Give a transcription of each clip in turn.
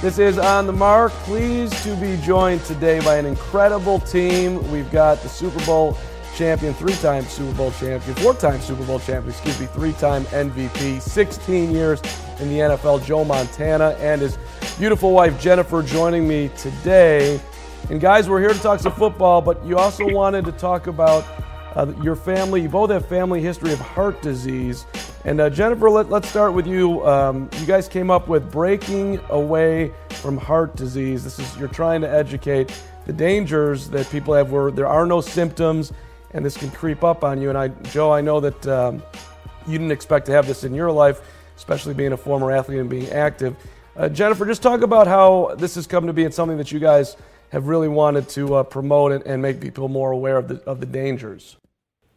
This is On the Mark. Pleased to be joined today by an incredible team. We've got the Super Bowl champion, three time Super Bowl champion, four time Super Bowl champion, excuse me, three time MVP, 16 years in the NFL, Joe Montana, and his beautiful wife, Jennifer, joining me today. And guys, we're here to talk some football, but you also wanted to talk about uh, your family. You both have family history of heart disease. And uh, Jennifer, let, us start with you. Um, you guys came up with breaking away from heart disease. This is you're trying to educate the dangers that people have where there are no symptoms, and this can creep up on you. And I, Joe, I know that um, you didn't expect to have this in your life, especially being a former athlete and being active. Uh, Jennifer, just talk about how this has come to be and something that you guys have really wanted to uh, promote and, and make people more aware of the of the dangers.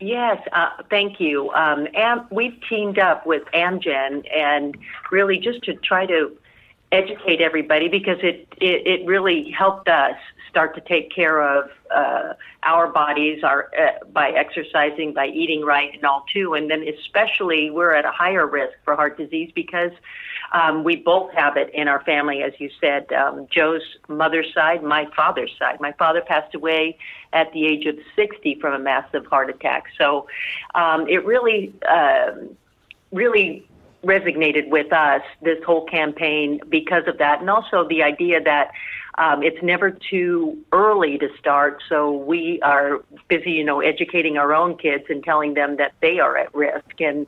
Yes, uh, thank you. Um, Am- we've teamed up with Amgen and really just to try to educate everybody because it, it, it really helped us start to take care of uh, our bodies our, uh, by exercising, by eating right, and all too. And then especially we're at a higher risk for heart disease because um, we both have it in our family, as you said. Um, Joe's mother's side, my father's side. My father passed away at the age of 60 from a massive heart attack. So um, it really, uh, really resonated with us this whole campaign because of that, and also the idea that um, it's never too early to start. So we are busy, you know, educating our own kids and telling them that they are at risk and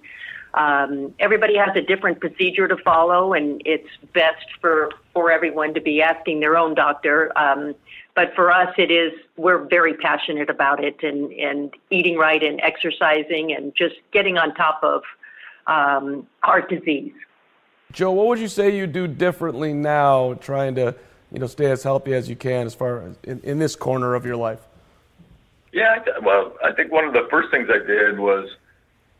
um, everybody has a different procedure to follow, and it's best for for everyone to be asking their own doctor. Um, but for us, it is we're very passionate about it, and and eating right, and exercising, and just getting on top of um, heart disease. Joe, what would you say you do differently now, trying to you know stay as healthy as you can, as far as in, in this corner of your life? Yeah, well, I think one of the first things I did was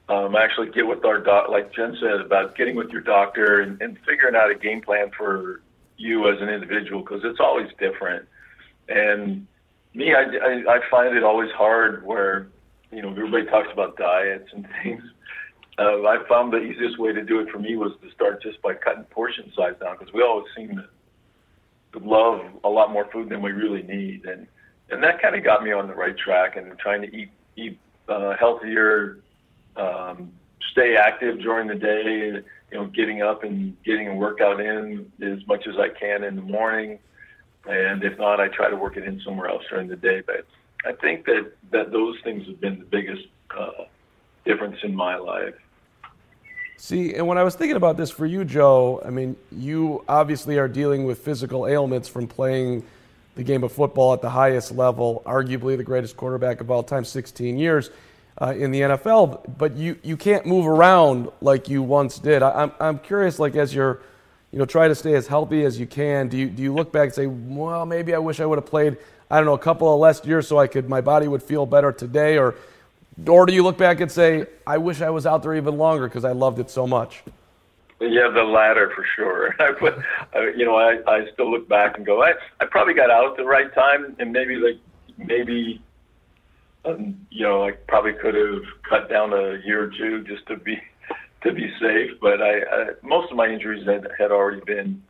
um, actually get with our doc, like Jen said, about getting with your doctor and, and figuring out a game plan for you as an individual because it's always different. And me, I, I, I find it always hard where, you know, everybody talks about diets and things. Uh, I found the easiest way to do it for me was to start just by cutting portion size down because we always seem to love a lot more food than we really need. And, and that kind of got me on the right track and trying to eat, eat uh, healthier, um, stay active during the day. You know, getting up and getting a workout in as much as I can in the morning, and if not, I try to work it in somewhere else during the day. But I think that that those things have been the biggest uh, difference in my life. See, and when I was thinking about this for you, Joe, I mean, you obviously are dealing with physical ailments from playing the game of football at the highest level, arguably the greatest quarterback of all time, 16 years uh, in the NFL, but you, you can't move around like you once did. I, am I'm, I'm curious, like as you're you know, try to stay as healthy as you can. Do you do you look back and say, well, maybe I wish I would have played, I don't know, a couple of less years so I could my body would feel better today, or or do you look back and say, I wish I was out there even longer because I loved it so much? Yeah, the latter for sure. I put, you know, I, I still look back and go, I, I probably got out at the right time, and maybe like maybe, um, you know, I probably could have cut down a year or two just to be to be safe. But I, I most of my injuries had, had already been,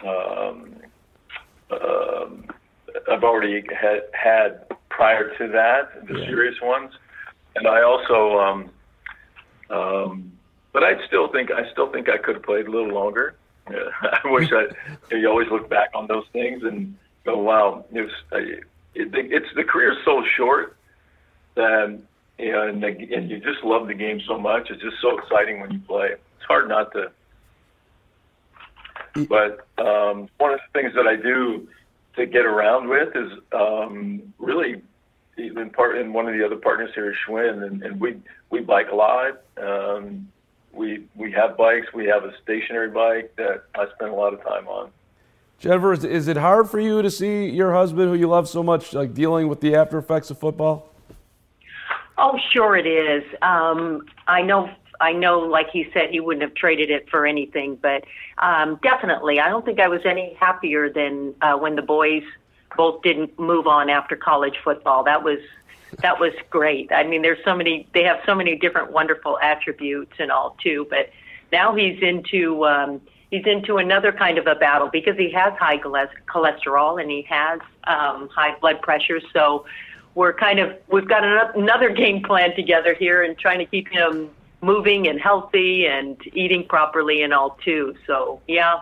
um, um, I've already had had prior to that the yeah. serious ones, and I also, um, um, but I still think I still think I could have played a little longer. I wish I. You always look back on those things and go, "Wow, it was, it, it's the career is so short that you and and you just love the game so much. It's just so exciting when you play. It's hard not to. But um, one of the things that I do to get around with is um, really even part in one of the other partners here is Schwinn, and, and we we bike a lot. Um, we we have bikes. We have a stationary bike that I spend a lot of time on. Jennifer, is, is it hard for you to see your husband, who you love so much, like dealing with the after effects of football? Oh, sure it is. Um, I know. I know, like he said, he wouldn't have traded it for anything, but um, definitely, I don't think I was any happier than uh, when the boys both didn't move on after college football. That was that was great. I mean, there's so many. They have so many different wonderful attributes and all too. But now he's into um, he's into another kind of a battle because he has high cholesterol and he has um, high blood pressure. So we're kind of we've got another game plan together here and trying to keep him moving and healthy and eating properly and all too. So yeah,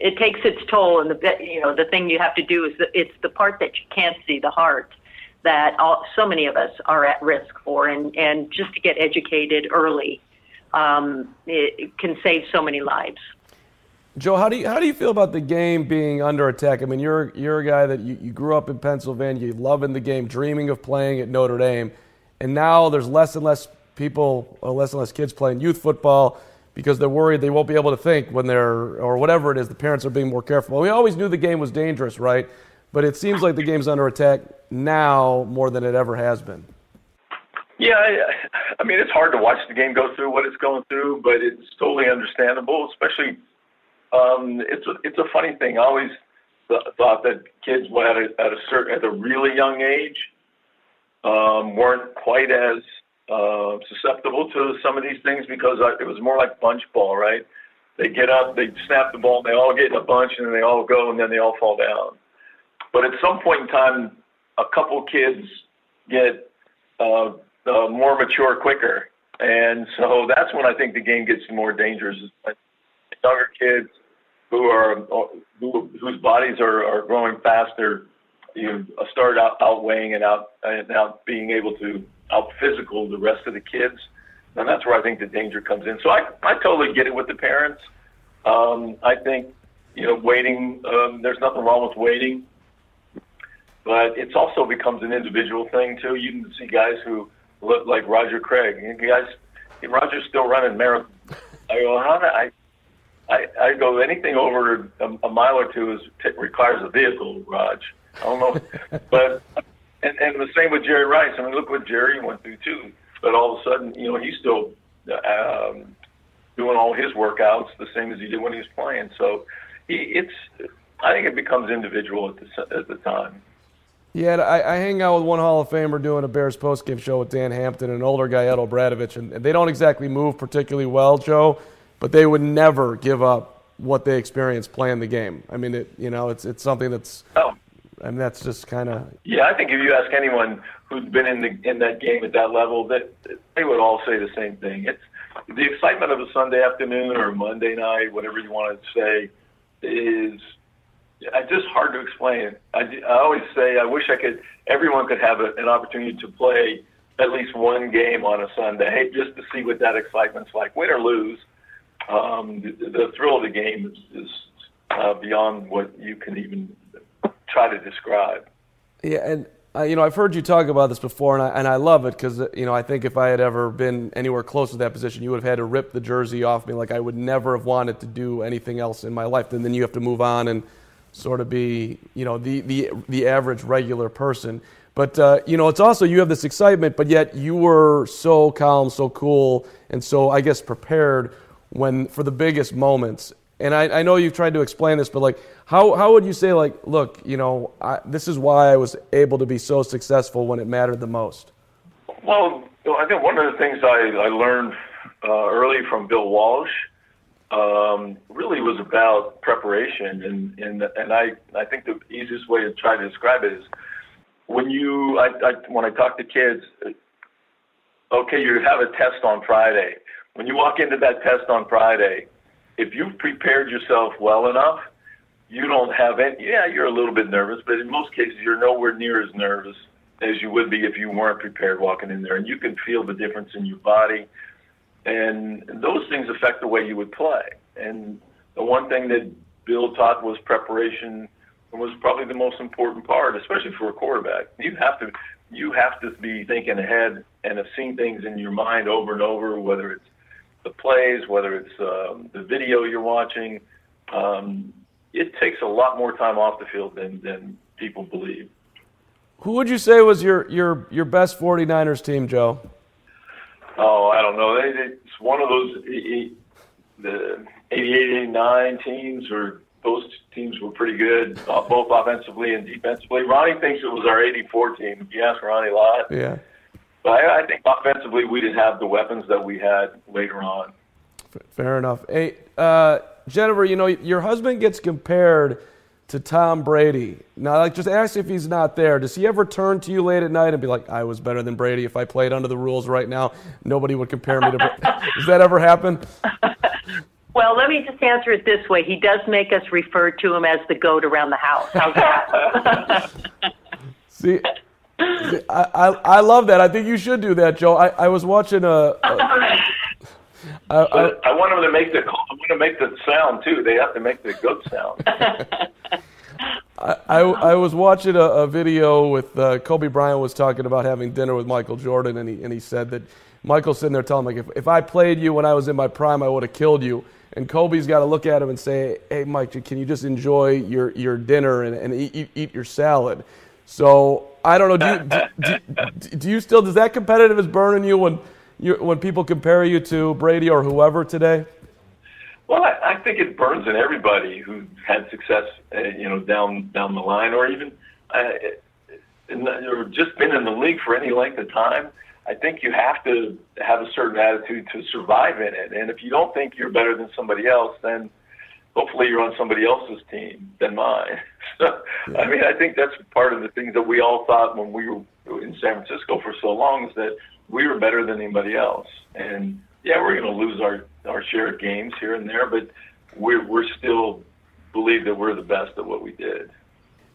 it takes its toll. And the you know the thing you have to do is that it's the part that you can't see, the heart, that all, so many of us are at risk for. And and just to get educated early, um, it, it can save so many lives. Joe, how do you how do you feel about the game being under attack? I mean, you're you're a guy that you, you grew up in Pennsylvania, you loving the game, dreaming of playing at Notre Dame, and now there's less and less people, less and less kids playing youth football because they're worried they won't be able to think when they're or whatever it is. The parents are being more careful. We always knew the game was dangerous, right? But it seems like the game's under attack now more than it ever has been. Yeah, I, I mean, it's hard to watch the game go through what it's going through, but it's totally understandable, especially um, it's a it's a funny thing. I always th- thought that kids at a, at a certain at a really young age um, weren't quite as uh, susceptible to some of these things because I, it was more like bunch ball, right? They get up, they snap the ball, and they all get in a bunch, and then they all go, and then they all fall down. But at some point in time, a couple kids get uh, uh, more mature quicker, and so that's when I think the game gets more dangerous. Younger kids who are who, whose bodies are, are growing faster, you know, start out, outweighing and out and out being able to out physical the rest of the kids, and that's where I think the danger comes in. So I I totally get it with the parents. Um, I think you know waiting. Um, there's nothing wrong with waiting, but it's also becomes an individual thing too. You can see guys who look like Roger Craig. You guys, Roger's still running marathons. I go, how I? I, I go anything over a, a mile or two is t- requires a vehicle, Raj. I don't know, but and and the same with Jerry Rice. I mean, look what Jerry went through too. But all of a sudden, you know, he's still um, doing all his workouts the same as he did when he was playing. So he, it's I think it becomes individual at the at the time. Yeah, I, I hang out with one Hall of Famer doing a Bears postgame show with Dan Hampton, and an older guy, Ed O'Bradovich, and, and they don't exactly move particularly well, Joe but they would never give up what they experienced playing the game. I mean, it you know, it's it's something that's. Oh. Mean, that's just kind of. Yeah, I think if you ask anyone who's been in the in that game at that level, that they would all say the same thing. It's the excitement of a Sunday afternoon or Monday night, whatever you want to say, is just hard to explain. I, I always say I wish I could. Everyone could have a, an opportunity to play at least one game on a Sunday just to see what that excitement's like, win or lose um, the, the, thrill of the game is, is uh, beyond what you can even try to describe. Yeah, and uh, you know, I've heard you talk about this before, and I, and I love it because, you know, I think if I had ever been anywhere close to that position, you would have had to rip the jersey off me. Like I would never have wanted to do anything else in my life. And then you have to move on and sort of be, you know, the, the, the average regular person. But, uh, you know, it's also you have this excitement, but yet you were so calm, so cool, and so, I guess, prepared when for the biggest moments. And I, I know you've tried to explain this, but like, how, how would you say, like, look, you know, I, this is why I was able to be so successful when it mattered the most? Well, I think one of the things I, I learned uh, early from Bill Walsh um, really was about preparation, and and and I I think the easiest way to try to describe it is when you I, I when I talk to kids, okay, you have a test on Friday. When you walk into that test on Friday, if you've prepared yourself well enough, you don't have any. Yeah, you're a little bit nervous, but in most cases, you're nowhere near as nervous as you would be if you weren't prepared walking in there, and you can feel the difference in your body, and those things affect the way you would play. And the one thing that Bill taught was preparation was probably the most important part, especially for a quarterback. You have to you have to be thinking ahead and have seen things in your mind over and over, whether it's the plays, whether it's um, the video you're watching. Um, it takes a lot more time off the field than, than people believe. Who would you say was your, your, your best 49ers team, Joe? Oh, I don't know. It's one of those the 88, 89 teams, or those teams were pretty good, uh, both offensively and defensively. Ronnie thinks it was our 84 team. If you ask Ronnie a lot. Yeah. But I, I think offensively we didn't have the weapons that we had later on. Fair enough. Hey, uh, Jennifer, you know, your husband gets compared to Tom Brady. Now, like, just ask if he's not there. Does he ever turn to you late at night and be like, I was better than Brady if I played under the rules right now? Nobody would compare me to Brady. Does that ever happen? Well, let me just answer it this way. He does make us refer to him as the goat around the house. How's that? See, I, I, I love that. I think you should do that, Joe. I, I was watching a. a I, I, I want them to make the I want to make the sound too. They have to make the goat sound. I, I, I was watching a, a video with uh, Kobe Bryant was talking about having dinner with Michael Jordan, and he and he said that Michael's sitting there telling him like, if, if I played you when I was in my prime, I would have killed you. And Kobe's got to look at him and say, hey, Mike, can you just enjoy your, your dinner and, and eat, eat your salad? So I don't know. Do you, do, do you still does that competitiveness burn in you when you, when people compare you to Brady or whoever today? Well, I, I think it burns in everybody who had success, uh, you know, down down the line, or even uh, in the, or just been in the league for any length of time. I think you have to have a certain attitude to survive in it. And if you don't think you're better than somebody else, then hopefully you're on somebody else's team than mine. So, yeah. I mean, I think that's part of the things that we all thought when we were in San Francisco for so long is that we were better than anybody else. And yeah, we're going to lose our our share of games here and there, but we're we're still believe that we're the best at what we did.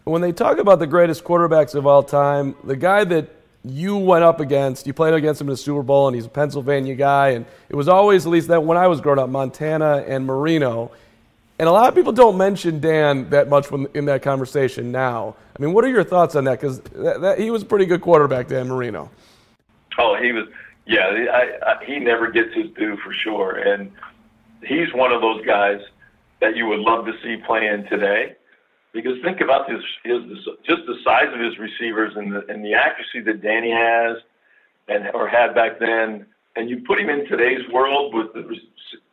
When they talk about the greatest quarterbacks of all time, the guy that you went up against, you played against him in the Super Bowl, and he's a Pennsylvania guy, and it was always, at least that when I was growing up, Montana and Marino. And a lot of people don't mention Dan that much when, in that conversation now. I mean, what are your thoughts on that? Because he was a pretty good quarterback, Dan Marino. Oh, he was. Yeah, I, I, he never gets his due for sure, and he's one of those guys that you would love to see playing today. Because think about his, his just the size of his receivers and the and the accuracy that Danny has, and or had back then, and you put him in today's world with the,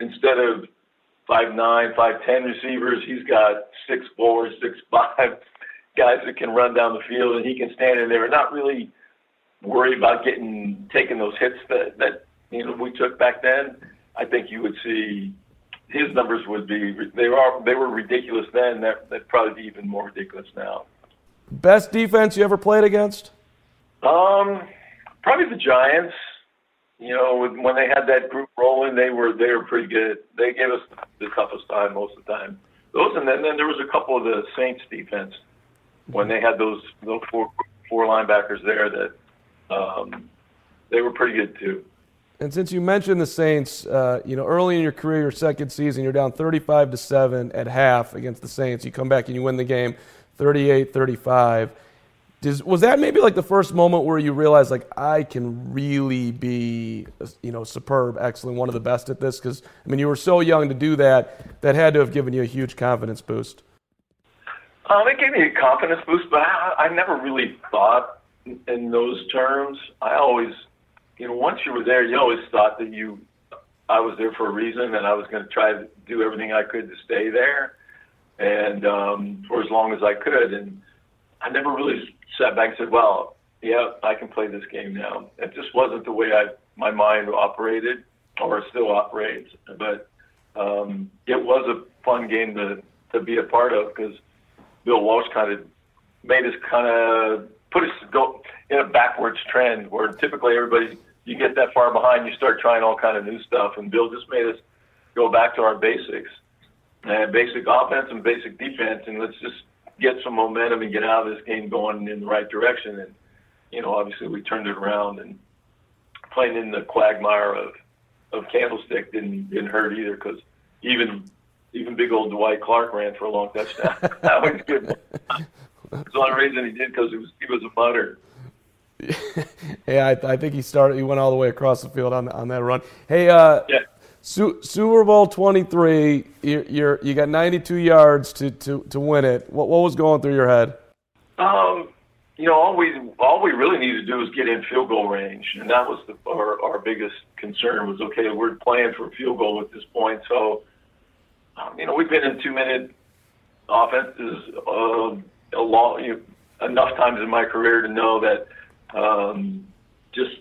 instead of five nine, five ten receivers, he's got six four, six five guys that can run down the field, and he can stand in there and not really worry about getting taking those hits that that you know we took back then. I think you would see his numbers would be they are they were ridiculous then. That that probably be even more ridiculous now. Best defense you ever played against? Um, probably the Giants. You know, when they had that group rolling, they were they were pretty good. They gave us the toughest time most of the time. Those and then, then there was a couple of the Saints defense when they had those those four four linebackers there that um, they were pretty good too. And since you mentioned the Saints, uh, you know, early in your career, your second season, you're down 35 to 7 at half against the Saints. You come back and you win the game 38 35. Does, was that maybe like the first moment where you realized like I can really be you know superb, excellent, one of the best at this? Because I mean you were so young to do that. That had to have given you a huge confidence boost. Um, it gave me a confidence boost, but I, I never really thought in those terms. I always, you know, once you were there, you always thought that you, I was there for a reason, and I was going to try to do everything I could to stay there, and um, for as long as I could. And I never really sat back and said, "Well, yeah, I can play this game now." It just wasn't the way I my mind operated, or still operates. But um, it was a fun game to to be a part of because Bill Walsh kind of made us kind of put us go in a backwards trend where typically everybody you get that far behind, you start trying all kind of new stuff, and Bill just made us go back to our basics, and basic offense and basic defense, and let's just get some momentum and get out of this game going in the right direction. And you know, obviously we turned it around and playing in the quagmire of of Candlestick didn't didn't hurt either because even even big old Dwight Clark ran for a long touchdown. that was good. That's the only reason he did because he was he was a punter. yeah, I, I, think he started. He went all the way across the field on on that run. Hey, uh, yeah. Su- Super Bowl twenty three. You're, you got ninety two yards to, to, to win it. What what was going through your head? Um, you know, all we all we really needed to do was get in field goal range, and that was the, our our biggest concern. Was okay, we're playing for a field goal at this point, so um, you know, we've been in two minute offenses uh, a long, you know, enough times in my career to know that um, just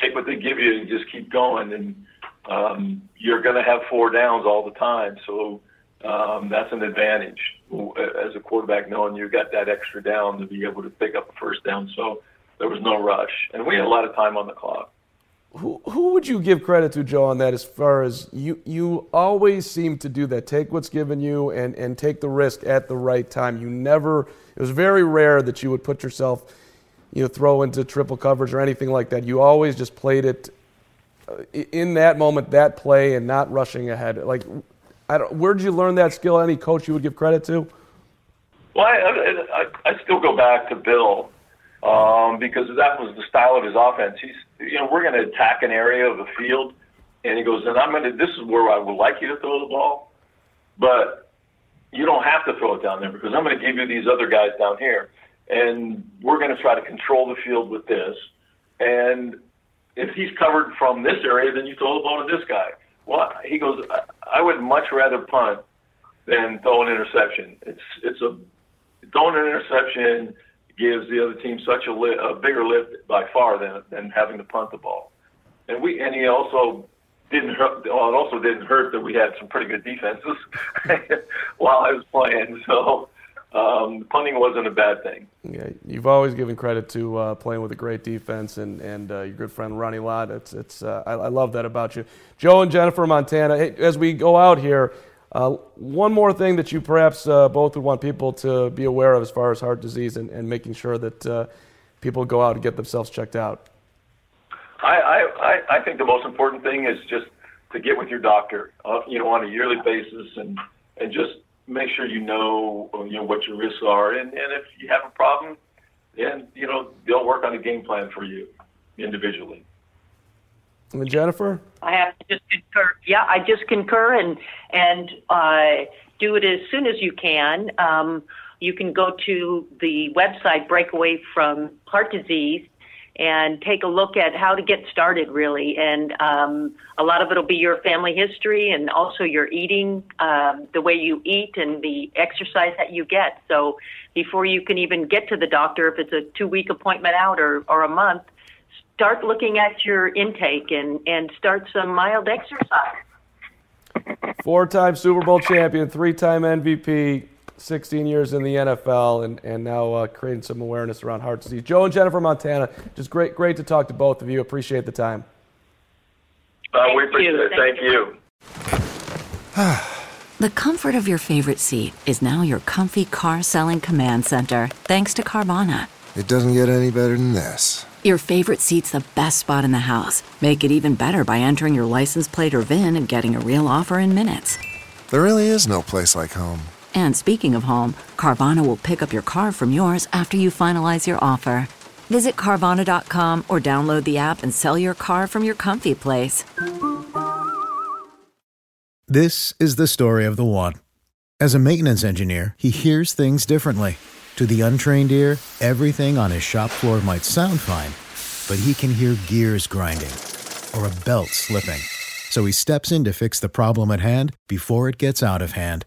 take what they give you and just keep going. And um, you're going to have four downs all the time. So um, that's an advantage as a quarterback, knowing you got that extra down to be able to pick up a first down. So there was no rush. And we had a lot of time on the clock. Who, who would you give credit to, Joe, on that as far as you, you always seem to do that? Take what's given you and, and take the risk at the right time. You never, it was very rare that you would put yourself, you know, throw into triple coverage or anything like that. You always just played it in that moment, that play, and not rushing ahead. Like, I don't, where did you learn that skill? Any coach you would give credit to? Well, I, I, I still go back to Bill um, because that was the style of his offense. He's you know, we're going to attack an area of the field. And he goes, and I'm going to, this is where I would like you to throw the ball, but you don't have to throw it down there because I'm going to give you these other guys down here. And we're going to try to control the field with this. And if he's covered from this area, then you throw the ball to this guy. Well, he goes, I would much rather punt than throw an interception. It's, it's a, throwing an interception gives the other team such a, li- a bigger lift by far than than having to punt the ball. And we and he also didn't hurt. Well, it also didn't hurt that we had some pretty good defenses while I was playing. So um, punting wasn't a bad thing. Yeah, you've always given credit to uh, playing with a great defense and and uh, your good friend Ronnie Lott. It's it's uh, I, I, love that about you, Joe and Jennifer Montana. Hey, as we go out here. Uh, one more thing that you perhaps uh, both would want people to be aware of as far as heart disease and, and making sure that uh, people go out and get themselves checked out. I, I, I think the most important thing is just to get with your doctor, uh, you know, on a yearly basis and, and just make sure you know, you know, what your risks are. And, and if you have a problem, then, you know, they'll work on a game plan for you individually. And Jennifer? I have to just concur. Yeah, I just concur and and uh, do it as soon as you can. Um, you can go to the website Breakaway from Heart Disease and take a look at how to get started really and um, a lot of it will be your family history and also your eating um, the way you eat and the exercise that you get so before you can even get to the doctor if it's a two week appointment out or, or a month start looking at your intake and, and start some mild exercise. Four time Super Bowl champion, three time MVP, 16 years in the NFL, and, and now uh, creating some awareness around heart disease. Joe and Jennifer Montana, just great, great to talk to both of you. Appreciate the time. Uh, we appreciate it. Thank, you. the comfort of your favorite seat is now your comfy car selling command center, thanks to Carvana. It doesn't get any better than this. Your favorite seat's the best spot in the house. Make it even better by entering your license plate or VIN and getting a real offer in minutes. There really is no place like home. And speaking of home, Carvana will pick up your car from yours after you finalize your offer. Visit Carvana.com or download the app and sell your car from your comfy place. This is the story of the one. As a maintenance engineer, he hears things differently. To the untrained ear, everything on his shop floor might sound fine, but he can hear gears grinding or a belt slipping. So he steps in to fix the problem at hand before it gets out of hand.